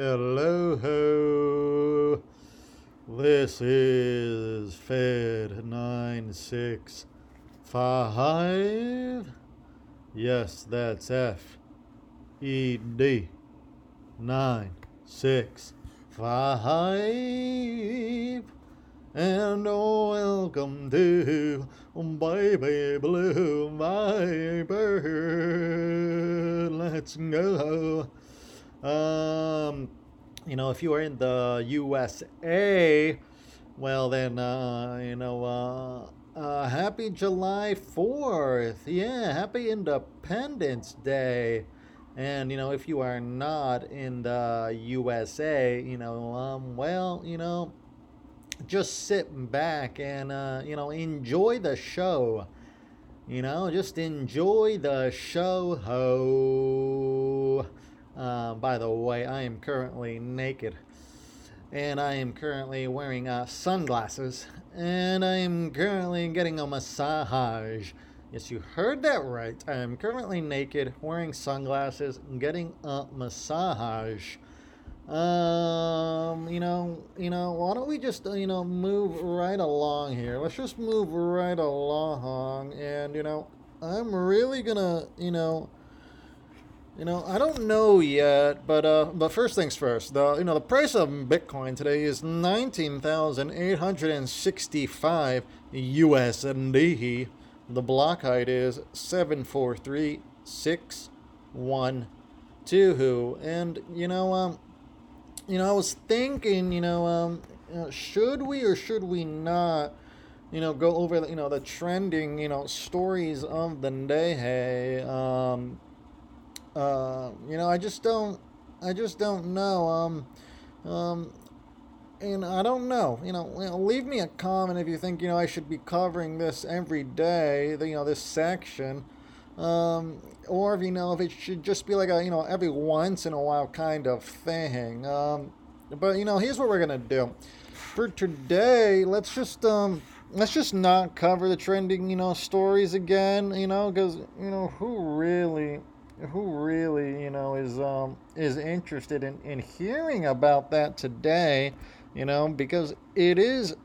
Hello, ho. This is Fed 965. Yes, that's F E D 965. And welcome to Baby Blue, bird. Let's go. Um, you know, if you are in the USA, well, then, uh, you know, uh, uh, happy July 4th. Yeah, happy Independence Day. And, you know, if you are not in the USA, you know, um, well, you know, just sit back and, uh, you know, enjoy the show. You know, just enjoy the show. Ho. Uh, by the way, I am currently naked. And I am currently wearing uh, sunglasses. And I am currently getting a massage. Yes, you heard that right. I am currently naked, wearing sunglasses, getting a massage. Um, you know, you know, why don't we just, uh, you know, move right along here? Let's just move right along. And, you know, I'm really gonna, you know, you know, I don't know yet, but uh, but first things first. The you know the price of Bitcoin today is nineteen thousand eight hundred and sixty-five USD. The block height is seven four three six one two. And you know, um, you know, I was thinking, you know, um, should we or should we not? you know, go over the, you know the trending you know stories of the day. Hey, um, uh, you know, I just don't, I just don't know. Um, um, and I don't know. You know, you know, leave me a comment if you think you know I should be covering this every day. You know, this section, um, or if you know if it should just be like a you know every once in a while kind of thing. Um, but you know, here's what we're gonna do for today. Let's just um let's just not cover the trending, you know, stories again, you know, because you know who really who really you know is um is interested in in hearing about that today you know because it is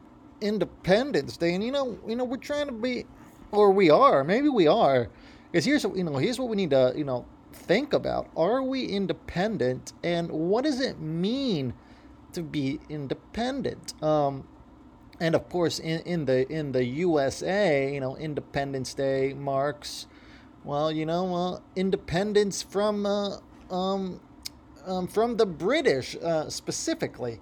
independence day. And you know you know we're trying to be or we are maybe we are. Because here's you know here's what we need to you know think about. Are we independent? And what does it mean to be independent? Um and of course in, in the in the usa you know independence day marks well, you know, uh, independence from uh, um, um, from the British uh, specifically.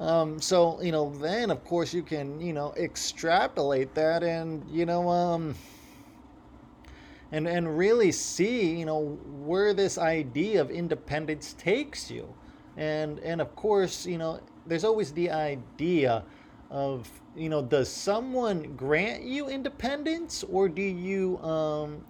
Um, so you know, then of course you can you know extrapolate that and you know um, and and really see you know where this idea of independence takes you, and and of course you know there's always the idea of you know does someone grant you independence or do you um,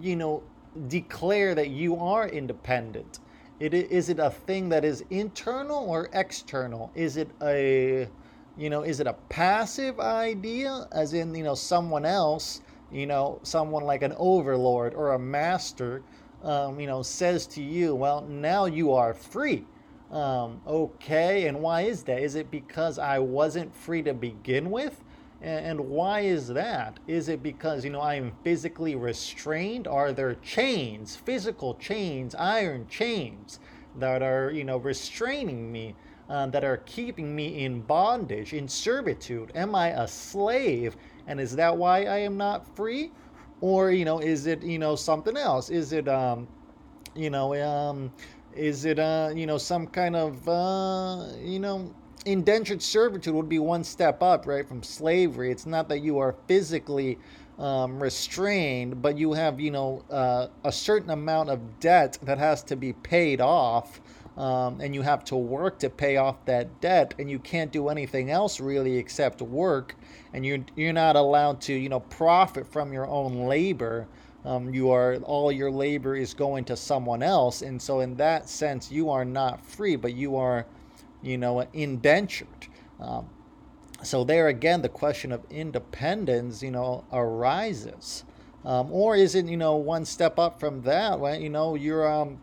you know, declare that you are independent? It, is it a thing that is internal or external? Is it a, you know, is it a passive idea, as in, you know, someone else, you know, someone like an overlord or a master, um, you know, says to you, well, now you are free. Um, okay, and why is that? Is it because I wasn't free to begin with? And why is that? Is it because, you know, I am physically restrained? Are there chains, physical chains, iron chains that are, you know, restraining me, uh, that are keeping me in bondage, in servitude? Am I a slave? And is that why I am not free? Or, you know, is it, you know, something else? Is it, um, you know, um, is it, uh, you know, some kind of, uh, you know, indentured servitude would be one step up, right, from slavery. It's not that you are physically um, restrained, but you have, you know, uh, a certain amount of debt that has to be paid off. Um, and you have to work to pay off that debt, and you can't do anything else really except work, and you're you're not allowed to you know profit from your own labor. Um, you are all your labor is going to someone else, and so in that sense, you are not free, but you are you know, indentured. Um, so there again, the question of independence, you know, arises. Um, or is it, you know, one step up from that? When you know you're, um,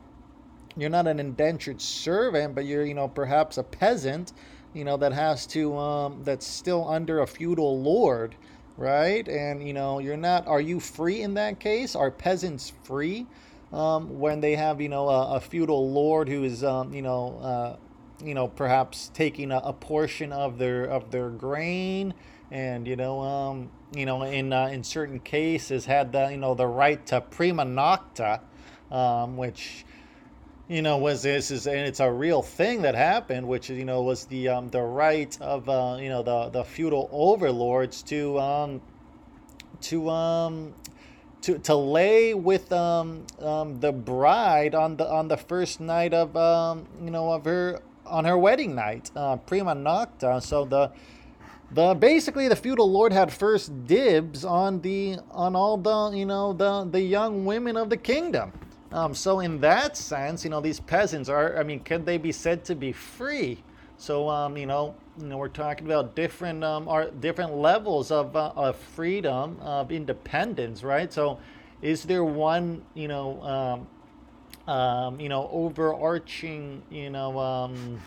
you're not an indentured servant, but you're, you know, perhaps a peasant, you know, that has to, um, that's still under a feudal lord, right? And, you know, you're not, are you free in that case? Are peasants free um, when they have, you know, a, a feudal lord who is, um, you know, uh, you know, perhaps taking a, a, portion of their of their grain, and you know, um, you know, in uh, in certain cases had the you know the right to prima nocta, um, which you know was this is and it's a real thing that happened which you know was the um, the right of uh, you know the the feudal overlords to um to um to, to lay with um, um, the bride on the on the first night of um, you know of her on her wedding night uh, prima nocta so the the basically the feudal lord had first dibs on the on all the you know the the young women of the kingdom um, so in that sense, you know, these peasants are, I mean, can they be said to be free? So, um, you know, you know, we're talking about different, um, are different levels of, uh, of freedom, of independence, right? So, is there one, you know, um, um, you know, overarching, you know, um,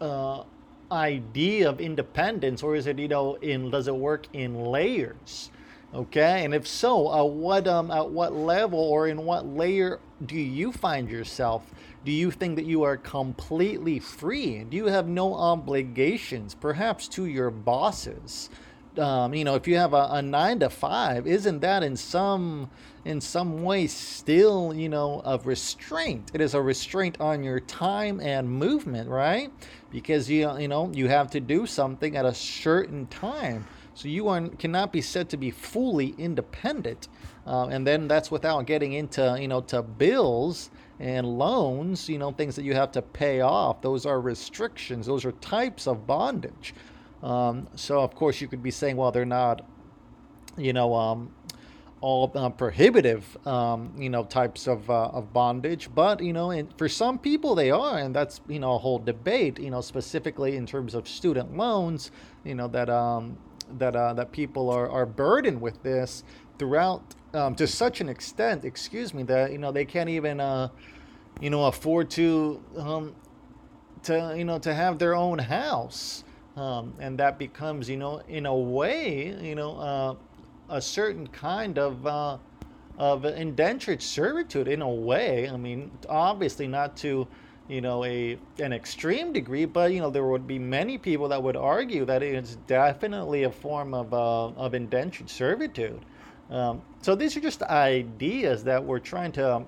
uh, idea of independence, or is it, you know, in does it work in layers? Okay, and if so, uh, what um, at what level or in what layer do you find yourself? Do you think that you are completely free? Do you have no obligations, perhaps to your bosses? Um, you know, if you have a, a nine to five, isn't that in some in some way still you know of restraint? It is a restraint on your time and movement, right? Because you you know you have to do something at a certain time so you are, cannot be said to be fully independent. Uh, and then that's without getting into, you know, to bills and loans, you know, things that you have to pay off. Those are restrictions. Those are types of bondage. Um, so of course you could be saying, well, they're not, you know, um, all uh, prohibitive, um, you know, types of, uh, of bondage. But, you know, and for some people they are, and that's, you know, a whole debate, you know, specifically in terms of student loans, you know, that, um, that uh, that people are, are burdened with this throughout um, to such an extent, excuse me, that you know they can't even uh, you know afford to um, to you know to have their own house, um, and that becomes you know in a way you know uh, a certain kind of uh, of indentured servitude in a way. I mean, obviously not to you know a an extreme degree but you know there would be many people that would argue that it's definitely a form of uh, of indentured servitude um, so these are just ideas that we're trying to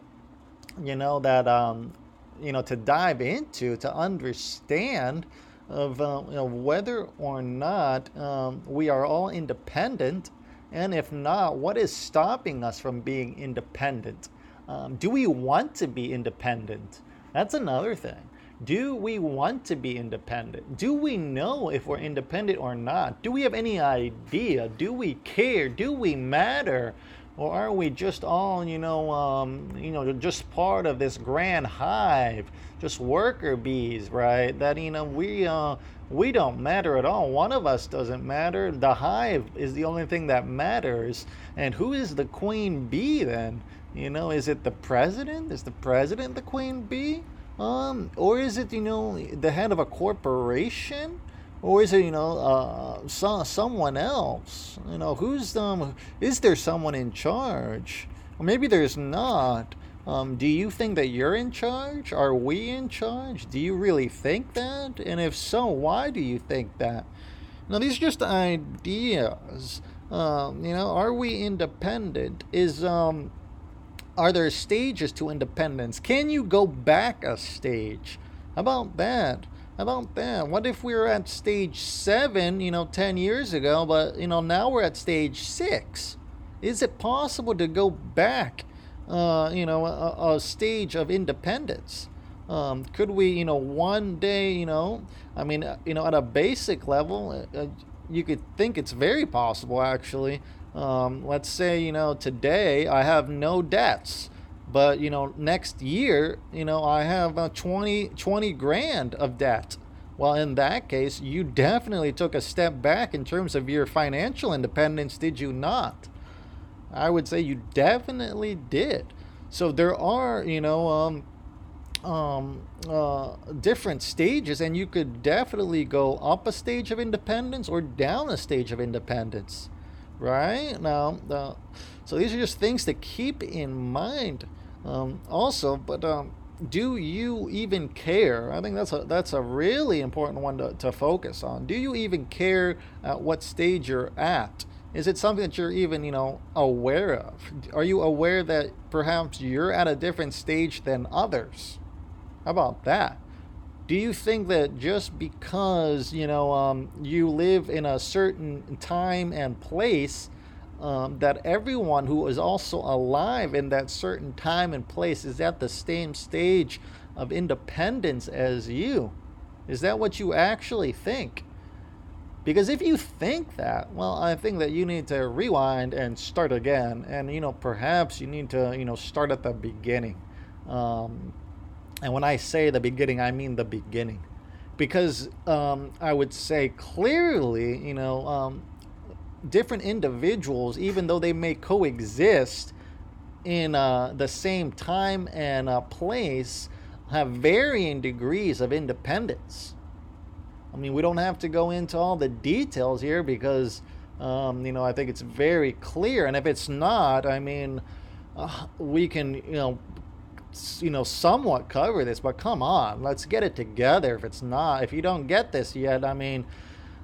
you know that um, you know to dive into to understand of uh, you know, whether or not um, we are all independent and if not what is stopping us from being independent um, do we want to be independent that's another thing. Do we want to be independent? Do we know if we're independent or not? Do we have any idea? Do we care? Do we matter? Or are we just all, you know, um, you know, just part of this grand hive, just worker bees, right? That you know we uh, we don't matter at all. One of us doesn't matter. The hive is the only thing that matters. And who is the queen bee then? You know, is it the president? Is the president the queen bee? Um, or is it you know the head of a corporation? Or is it you know uh, so, someone else? You know, who's um? Is there someone in charge? Or maybe there's not. Um, do you think that you're in charge? Are we in charge? Do you really think that? And if so, why do you think that? Now, these are just ideas. Um, you know, are we independent? Is um, are there stages to independence? Can you go back a stage? How about that? About that? What if we were at stage seven, you know, 10 years ago, but, you know, now we're at stage six? Is it possible to go back, uh, you know, a, a stage of independence? Um, could we, you know, one day, you know, I mean, uh, you know, at a basic level, uh, you could think it's very possible actually um, let's say, you know, today I have no debts, but, you know, next year, you know, I have uh, 20, 20 grand of debt. Well, in that case, you definitely took a step back in terms of your financial independence, did you not? I would say you definitely did. So there are, you know, um, um, uh, different stages, and you could definitely go up a stage of independence or down a stage of independence, right? Now, uh, so these are just things to keep in mind. Um, also, but um, do you even care? I think that's a that's a really important one to, to focus on. Do you even care at what stage you're at? Is it something that you're even, you know, aware of? Are you aware that perhaps you're at a different stage than others? How about that? Do you think that just because, you know, um, you live in a certain time and place, um, that everyone who is also alive in that certain time and place is at the same stage of independence as you? Is that what you actually think? Because if you think that, well, I think that you need to rewind and start again. And, you know, perhaps you need to, you know, start at the beginning. Um, and when I say the beginning, I mean the beginning. Because um, I would say clearly, you know, um, different individuals, even though they may coexist in uh, the same time and uh, place, have varying degrees of independence. I mean, we don't have to go into all the details here because, um, you know, I think it's very clear. And if it's not, I mean, uh, we can, you know, you know, somewhat cover this. But come on, let's get it together. If it's not, if you don't get this yet, I mean,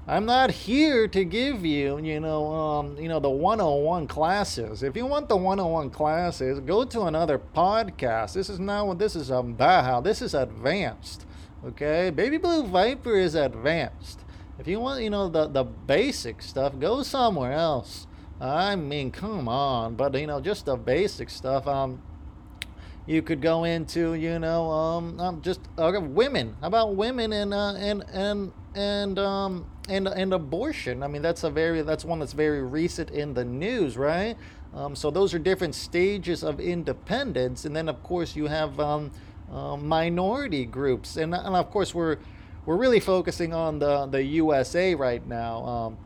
I'm not here to give you, you know, um, you know, the 101 classes. If you want the 101 classes, go to another podcast. This is not what this is about. How this is advanced. Okay, Baby Blue Viper is advanced. If you want, you know, the the basic stuff, go somewhere else. I mean, come on, but you know, just the basic stuff. Um, you could go into, you know, um, just uh, women. How about women and uh, and and and um and and abortion? I mean, that's a very that's one that's very recent in the news, right? Um, so those are different stages of independence, and then of course you have um um, minority groups, and, and of course we're we're really focusing on the the USA right now. Um,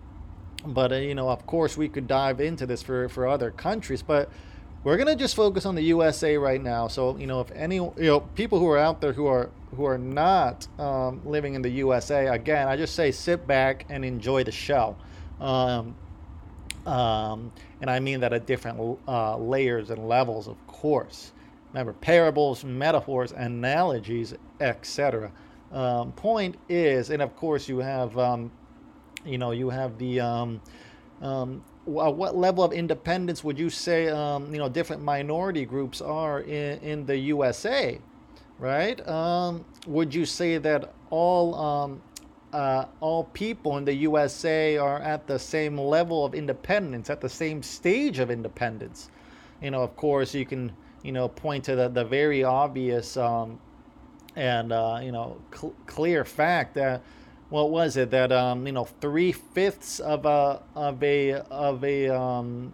but uh, you know, of course, we could dive into this for for other countries, but we're gonna just focus on the USA right now. So you know, if any you know people who are out there who are who are not um, living in the USA, again, I just say sit back and enjoy the show. Um, um, and I mean that at different uh, layers and levels, of course. Remember, parables, metaphors, analogies, etc. Um, point is, and of course you have, um, you know, you have the, um, what level of independence would you say, um, you know, different minority groups are in, in the USA, right? Um, would you say that all uh, all people in the USA are at the same level of independence, at the same stage of independence? You know, of course, you can you know, point to the, the very obvious um, and, uh, you know, cl- clear fact that, what was it, that, um, you know, three fifths of a, of a, of a, um,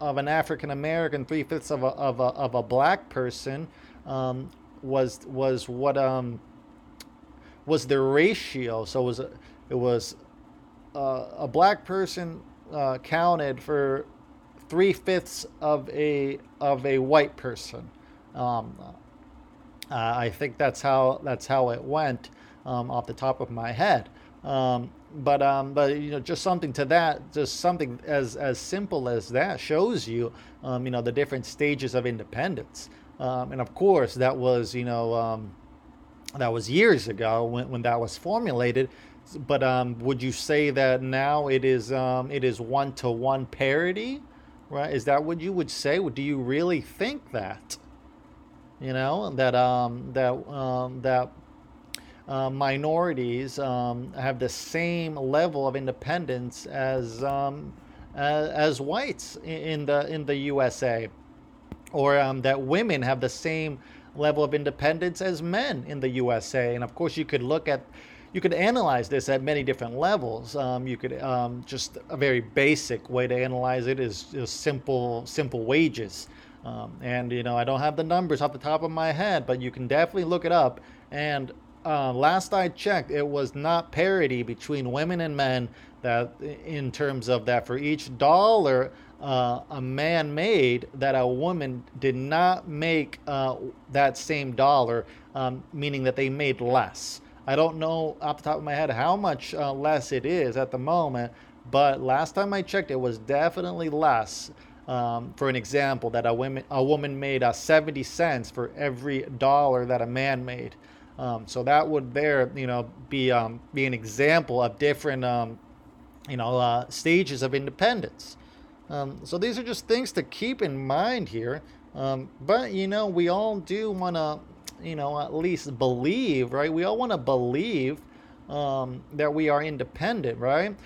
of an African American, three fifths of a, of a, of a black person um, was, was what, um, was the ratio. So it was, it was uh, a black person uh, counted for three fifths of a of a white person. Um, uh, I think that's how that's how it went um, off the top of my head. Um, but um, but you know, just something to that, just something as as simple as that shows you, um, you know, the different stages of independence. Um, and of course, that was you know um, that was years ago when when that was formulated. But um, would you say that now it is it is one to one parity? right? Is that what you would say? Do you really think that? You know that um, that um, that uh, minorities um, have the same level of independence as um, as, as, whites in the in the USA, or um, that women have the same level of independence as men in the USA. And of course, you could look at you could analyze this at many different levels. Um, you could um, just a very basic way to analyze it is, is simple simple wages. Um, and you know I don't have the numbers off the top of my head, but you can definitely look it up. And uh, last I checked, it was not parity between women and men. That in terms of that, for each dollar uh, a man made that a woman did not make uh, that same dollar, um, meaning that they made less. I don't know off the top of my head how much uh, less it is at the moment, but last time I checked, it was definitely less. Um, for an example, that a woman a woman made uh, 70 cents for every dollar that a man made. Um, so that would there, you know, be um, be an example of different, um, you know, uh, stages of independence. Um, so these are just things to keep in mind here. Um, but you know, we all do want to, you know, at least believe, right? We all want to believe that we are independent, right?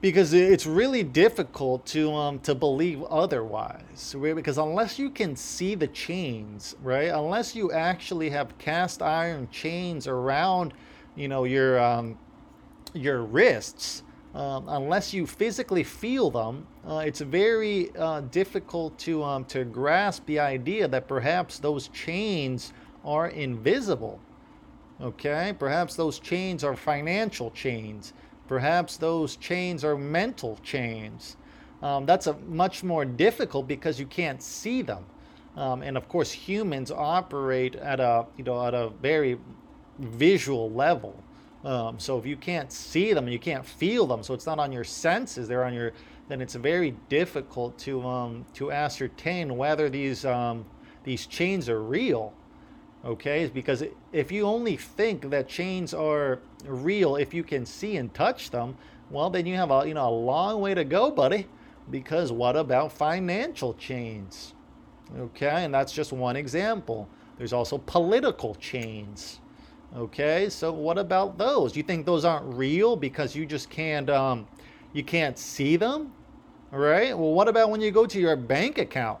Because it's really difficult to um to believe otherwise right? because unless you can see the chains right? Unless you actually have cast iron chains around you know your um your wrists um, unless you physically feel them uh, it's very uh, difficult to um to grasp the idea that perhaps those chains are invisible okay? Perhaps those chains are financial chains Perhaps those chains are mental chains. Um, that's a much more difficult because you can't see them. Um, and of course, humans operate at a you know at a very visual level. Um, so if you can't see them and you can't feel them, so it's not on your senses, they're on your, then it's very difficult to um, to ascertain whether these um, these chains are real okay because if you only think that chains are real if you can see and touch them well then you have a you know a long way to go buddy because what about financial chains? Okay and that's just one example. There's also political chains. Okay so what about those? You think those aren't real because you just can't um you can't see them? Right well what about when you go to your bank account?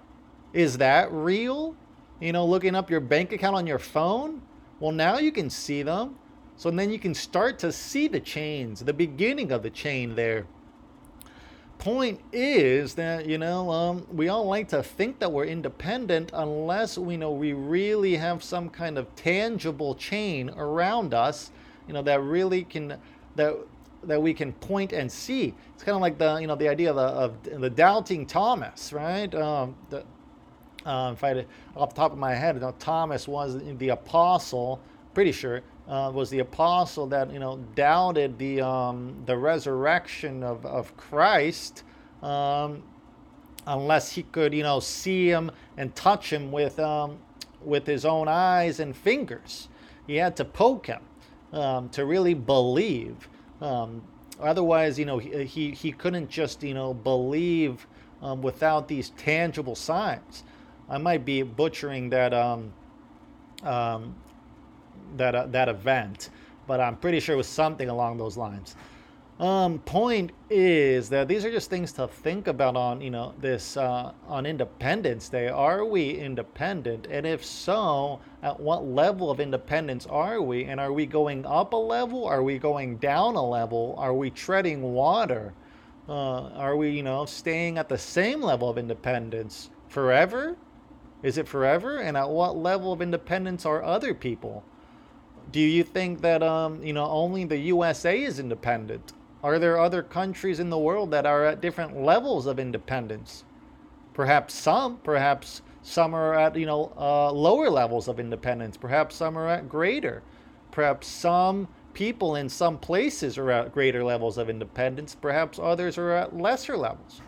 Is that real you know, looking up your bank account on your phone. Well, now you can see them. So then you can start to see the chains, the beginning of the chain there. Point is that, you know, um, we all like to think that we're independent unless we know we really have some kind of tangible chain around us, you know, that really can, that that we can point and see. It's kind of like the you know the idea of the, of the doubting Thomas, right? Um, the, uh, if I off the top of my head, you know, Thomas was the apostle. Pretty sure uh, was the apostle that you know doubted the um, the resurrection of of Christ, um, unless he could you know see him and touch him with um, with his own eyes and fingers. He had to poke him um, to really believe. Um, otherwise, you know, he, he, he couldn't just you know believe um, without these tangible signs. I might be butchering that um, um, that uh, that event, but I'm pretty sure it was something along those lines. Um, point is that these are just things to think about on you know this uh, on Independence Day. Are we independent, and if so, at what level of independence are we? And are we going up a level? Are we going down a level? Are we treading water? Uh, are we you know staying at the same level of independence forever? Is it forever? And at what level of independence are other people? Do you think that um, you know only the USA is independent? Are there other countries in the world that are at different levels of independence? Perhaps some, perhaps some are at you know uh, lower levels of independence. Perhaps some are at greater. Perhaps some people in some places are at greater levels of independence. Perhaps others are at lesser levels.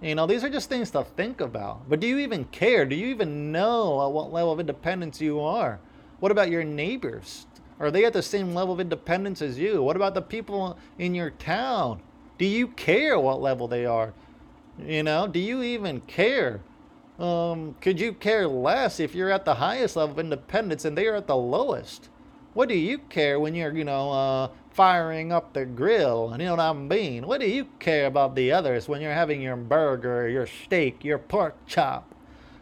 You know, these are just things to think about. But do you even care? Do you even know at what level of independence you are? What about your neighbors? Are they at the same level of independence as you? What about the people in your town? Do you care what level they are? You know, do you even care? Um, could you care less if you're at the highest level of independence and they are at the lowest? What do you care when you're, you know, uh, firing up the grill. And you know what I mean? What do you care about the others when you're having your burger, your steak, your pork chop?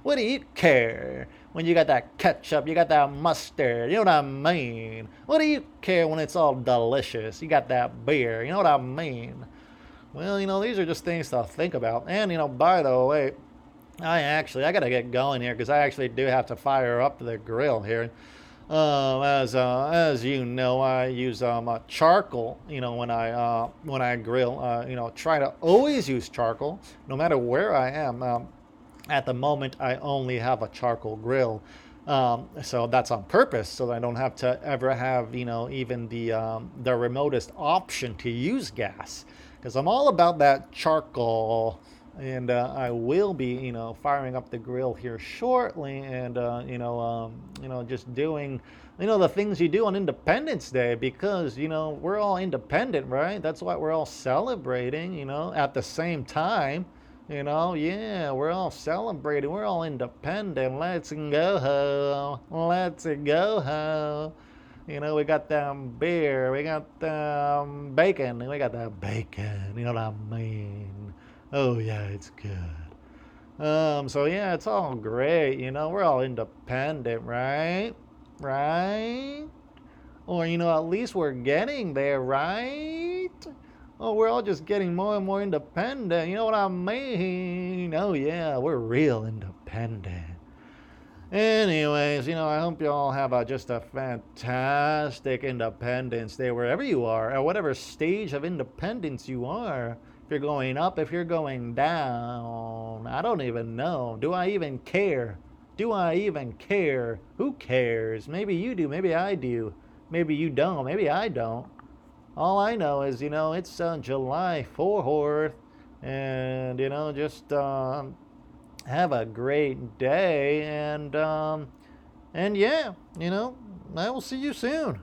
What do you care when you got that ketchup, you got that mustard? You know what I mean? What do you care when it's all delicious? You got that beer. You know what I mean? Well, you know, these are just things to think about. And, you know, by the way, I actually, I got to get going here because I actually do have to fire up the grill here. Um, as uh, as you know, I use um, uh, charcoal. You know, when I uh, when I grill, uh, you know, try to always use charcoal, no matter where I am. Um, at the moment, I only have a charcoal grill, um, so that's on purpose, so I don't have to ever have you know even the um, the remotest option to use gas, because I'm all about that charcoal and uh, I will be, you know, firing up the grill here shortly, and uh, you know, um, you know, just doing, you know, the things you do on Independence Day because you know we're all independent, right? That's why we're all celebrating, you know, at the same time. You know, yeah, we're all celebrating. We're all independent. Let's go ho. Let's go ho. You know, we got them beer, we got them bacon, we got that bacon. You know what I mean? Oh yeah, it's good. Um, so yeah, it's all great, you know, we're all independent, right? Right? Or you know, at least we're getting there, right? Oh, we're all just getting more and more independent. You know what I mean? Oh yeah, we're real independent. Anyways, you know, I hope you all have a, just a fantastic Independence Day wherever you are, at whatever stage of independence you are you're going up, if you're going down. I don't even know. Do I even care? Do I even care? Who cares? Maybe you do. Maybe I do. Maybe you don't. Maybe I don't. All I know is, you know, it's uh, July 4th, and, you know, just um, have a great day, and, um, and yeah, you know, I will see you soon.